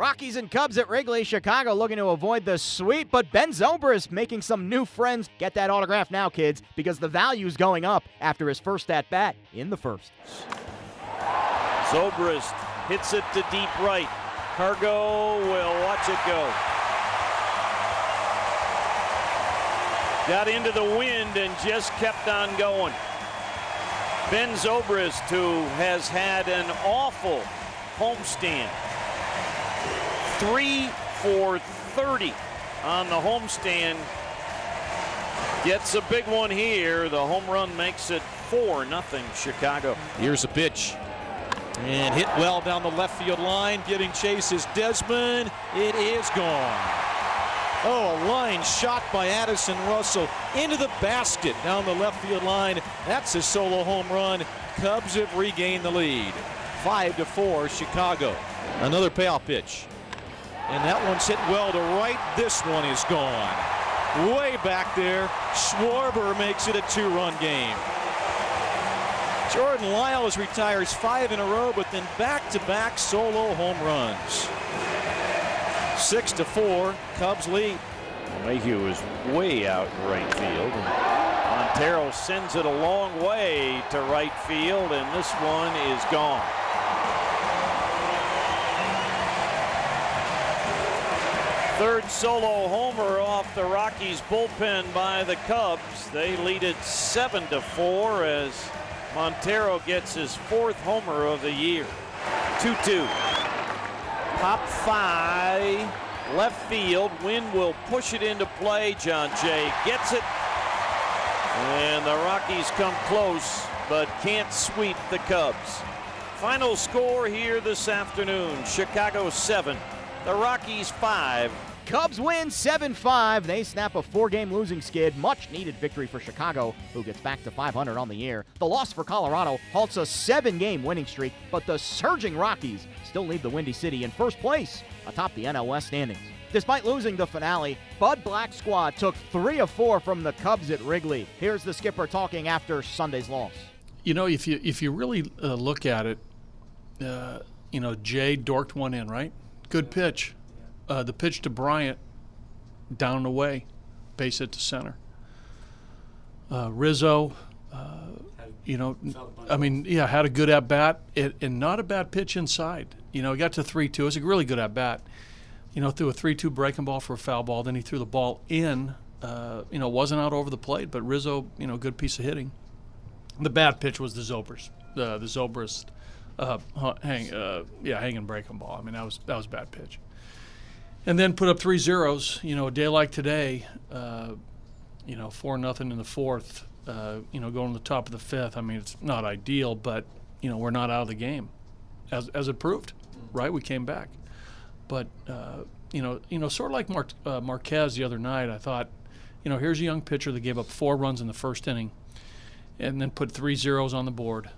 Rockies and Cubs at Wrigley. Chicago looking to avoid the sweep, but Ben Zobrist making some new friends. Get that autograph now, kids, because the value's going up after his first at bat in the first. Zobrist hits it to deep right. Cargo will watch it go. Got into the wind and just kept on going. Ben Zobrist, who has had an awful homestand. Three for 30 on the homestand. Gets a big one here. The home run makes it 4 nothing Chicago. Here's a pitch. And hit well down the left field line. Getting chase is Desmond. It is gone. Oh, a line shot by Addison Russell into the basket down the left field line. That's a solo home run. Cubs have regained the lead. Five to four, Chicago. Another payoff pitch. And that one's hit well to right. This one is gone. Way back there, Schwarber makes it a two-run game. Jordan Lyles retires five in a row, but then back-to-back solo home runs. Six to four, Cubs lead. Mayhew is way out in right field. Montero sends it a long way to right field, and this one is gone. Third solo homer off the Rockies bullpen by the Cubs. They lead it seven to four as Montero gets his fourth homer of the year. 2-2. Pop five, left field. Wynn will push it into play. Jon Jay gets it. And the Rockies come close, but can't sweep the Cubs. Final score here this afternoon Chicago 7, the Rockies 5. Cubs win 7 5. They snap a four game losing skid. Much needed victory for Chicago, who gets back to 500 on the year. The loss for Colorado halts a seven game winning streak, but the surging Rockies still lead the Windy City in first place atop the NL West standings. Despite losing the finale, Bud Black squad took three of four from the Cubs at Wrigley. Here's the skipper talking after Sunday's loss. You know, if you if you really uh, look at it, uh, you know, Jay dorked one in, right? Good pitch. Uh, the pitch to Bryant, down and away, base hit to center. Uh, Rizzo, uh, you know, I mean, yeah, had a good at bat and not a bad pitch inside. You know, he got to three two. It was a really good at bat. You know, threw a three two breaking ball for a foul ball. Then he threw the ball in. Uh, you know, wasn't out over the plate, but Rizzo, you know, good piece of hitting. The bad pitch was the Zobrist, uh, the Zobrist, uh, hang, uh, yeah, hanging breaking ball. I mean, that was that was bad pitch. And then put up three zeros. You know, a day like today, uh, you know, four nothing in the fourth. Uh, you know, going to the top of the fifth. I mean, it's not ideal, but you know, we're not out of the game, as as it proved. Right, we came back, but uh, you know, you know, sort of like Mar- uh, Marquez the other night. I thought, you know, here's a young pitcher that gave up four runs in the first inning, and then put three zeros on the board.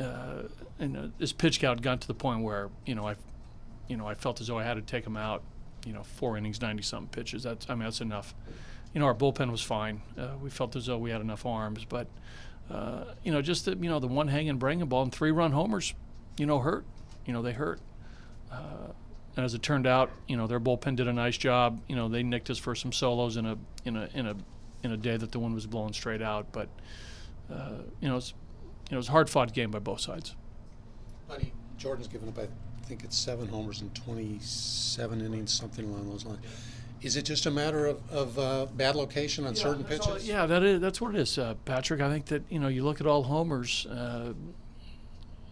Uh, and uh, this pitch count got to the point where you know I, you know, I felt as though I had to take him out. You know, four innings, ninety something pitches. That's I mean that's enough. You know, our bullpen was fine. Uh, we felt as though we had enough arms, but uh, you know, just the, you know the one hanging breaking ball and three run homers, you know, hurt. You know, they hurt. Uh, and as it turned out, you know, their bullpen did a nice job. You know, they nicked us for some solos in a in a in a in a day that the wind was blowing straight out. But uh, you know, it's it was a hard fought game by both sides. Buddy, Jordan's given up, I think it's seven homers in 27 innings, something along those lines. Is it just a matter of, of uh, bad location on certain That's all- pitches? yeah, that is that's what it is, uh, Patrick. I think that you know you look at all homers. Uh,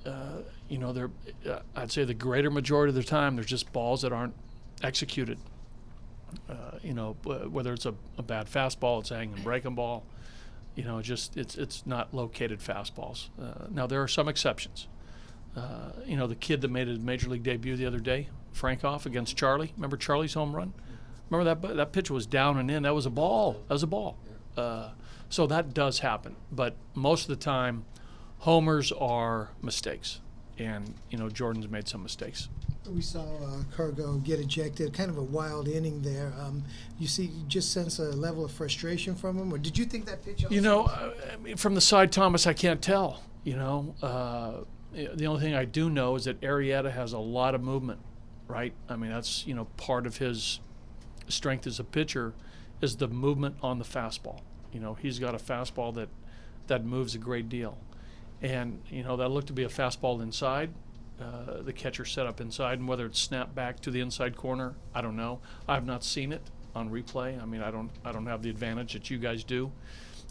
uh, you know, they're uh, I'd say the greater majority of the time there's just balls that aren't executed. Uh, you know, whether it's a, a bad fastball, it's a hanging breaking ball. You know, just it's it's not located fastballs. Uh, now there are some exceptions. Uh, you know, the kid that made his major league debut the other day, Frankoff against Charlie. Remember Charlie's home run? Remember that that pitch was down and in. That was a ball. That was a ball. Uh, so that does happen, but most of the time, homers are mistakes, and you know Jordan's made some mistakes. We saw uh, Cargo get ejected, kind of a wild inning there. Um, you see, you just sense a level of frustration from him, or did you think that pitch? You know, uh, I mean, from the side, Thomas, I can't tell. You know, uh, the only thing I do know is that Arrieta has a lot of movement. right? I mean, that's you know part of his strength as a pitcher is the movement on the fastball. You know, he's got a fastball that that moves a great deal, and you know that looked to be a fastball inside. Uh, the catcher set up inside, and whether it's snapped back to the inside corner, I don't know. I have not seen it on replay. I mean, I don't I don't have the advantage that you guys do,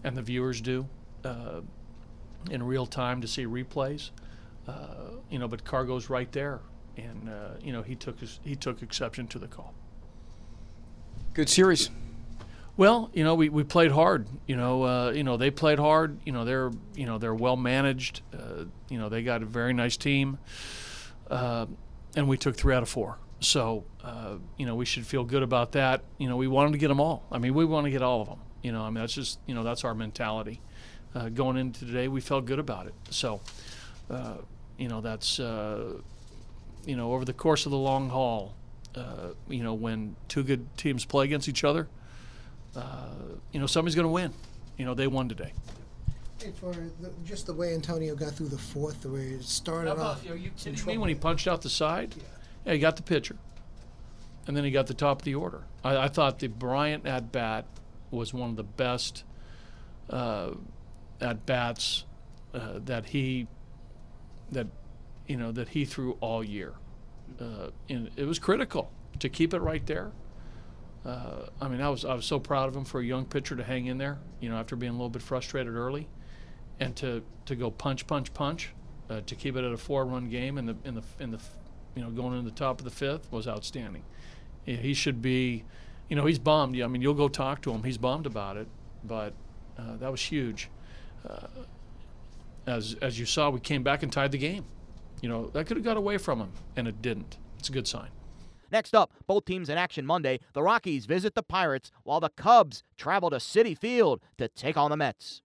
and the viewers do, uh, in real time to see replays. Uh, you know, but Cargo's right there, and uh, you know he took his, he took exception to the call. Good series. Well, you know, we, we played hard. You know, uh, you know they played hard. You know, they're you know they're well managed. Uh, you know, they got a very nice team, uh, and we took three out of four. So, uh, you know, we should feel good about that. You know, we wanted to get them all. I mean, we want to get all of them. You know, I mean, that's just you know that's our mentality. Uh, going into today, we felt good about it. So, uh, you know, that's you know over the course of the long haul. you know, when two good teams play against each other uh, you know, somebody's going to win. You know, they won today. Hey, for the, just the way Antonio got through the fourth, the way it started How off. about, are you kidding me when he punched out the side? Yeah. he got the pitcher. And then he got the top of the order. I, I thought the Bryant at bat was one of the best uh, at bats uh, that he that you know that he threw all year. Uh, and it was critical to keep it right there. Uh, I mean, I was I was so proud of him for a young pitcher to hang in there. You know, after being a little bit frustrated early, and to to go punch, punch, punch, uh, to keep it at a four-run game in the in the in the you know going into the top of the fifth was outstanding. He should be, you know, he's bummed. I mean, you'll go talk to him. He's bummed about it, but uh, that was huge. Uh, as as you saw, we came back and tied the game. You know, that could have got away from him, and it didn't. It's a good sign. Next up, both teams in action Monday. The Rockies visit the Pirates while the Cubs travel to Citi Field to take on the Mets.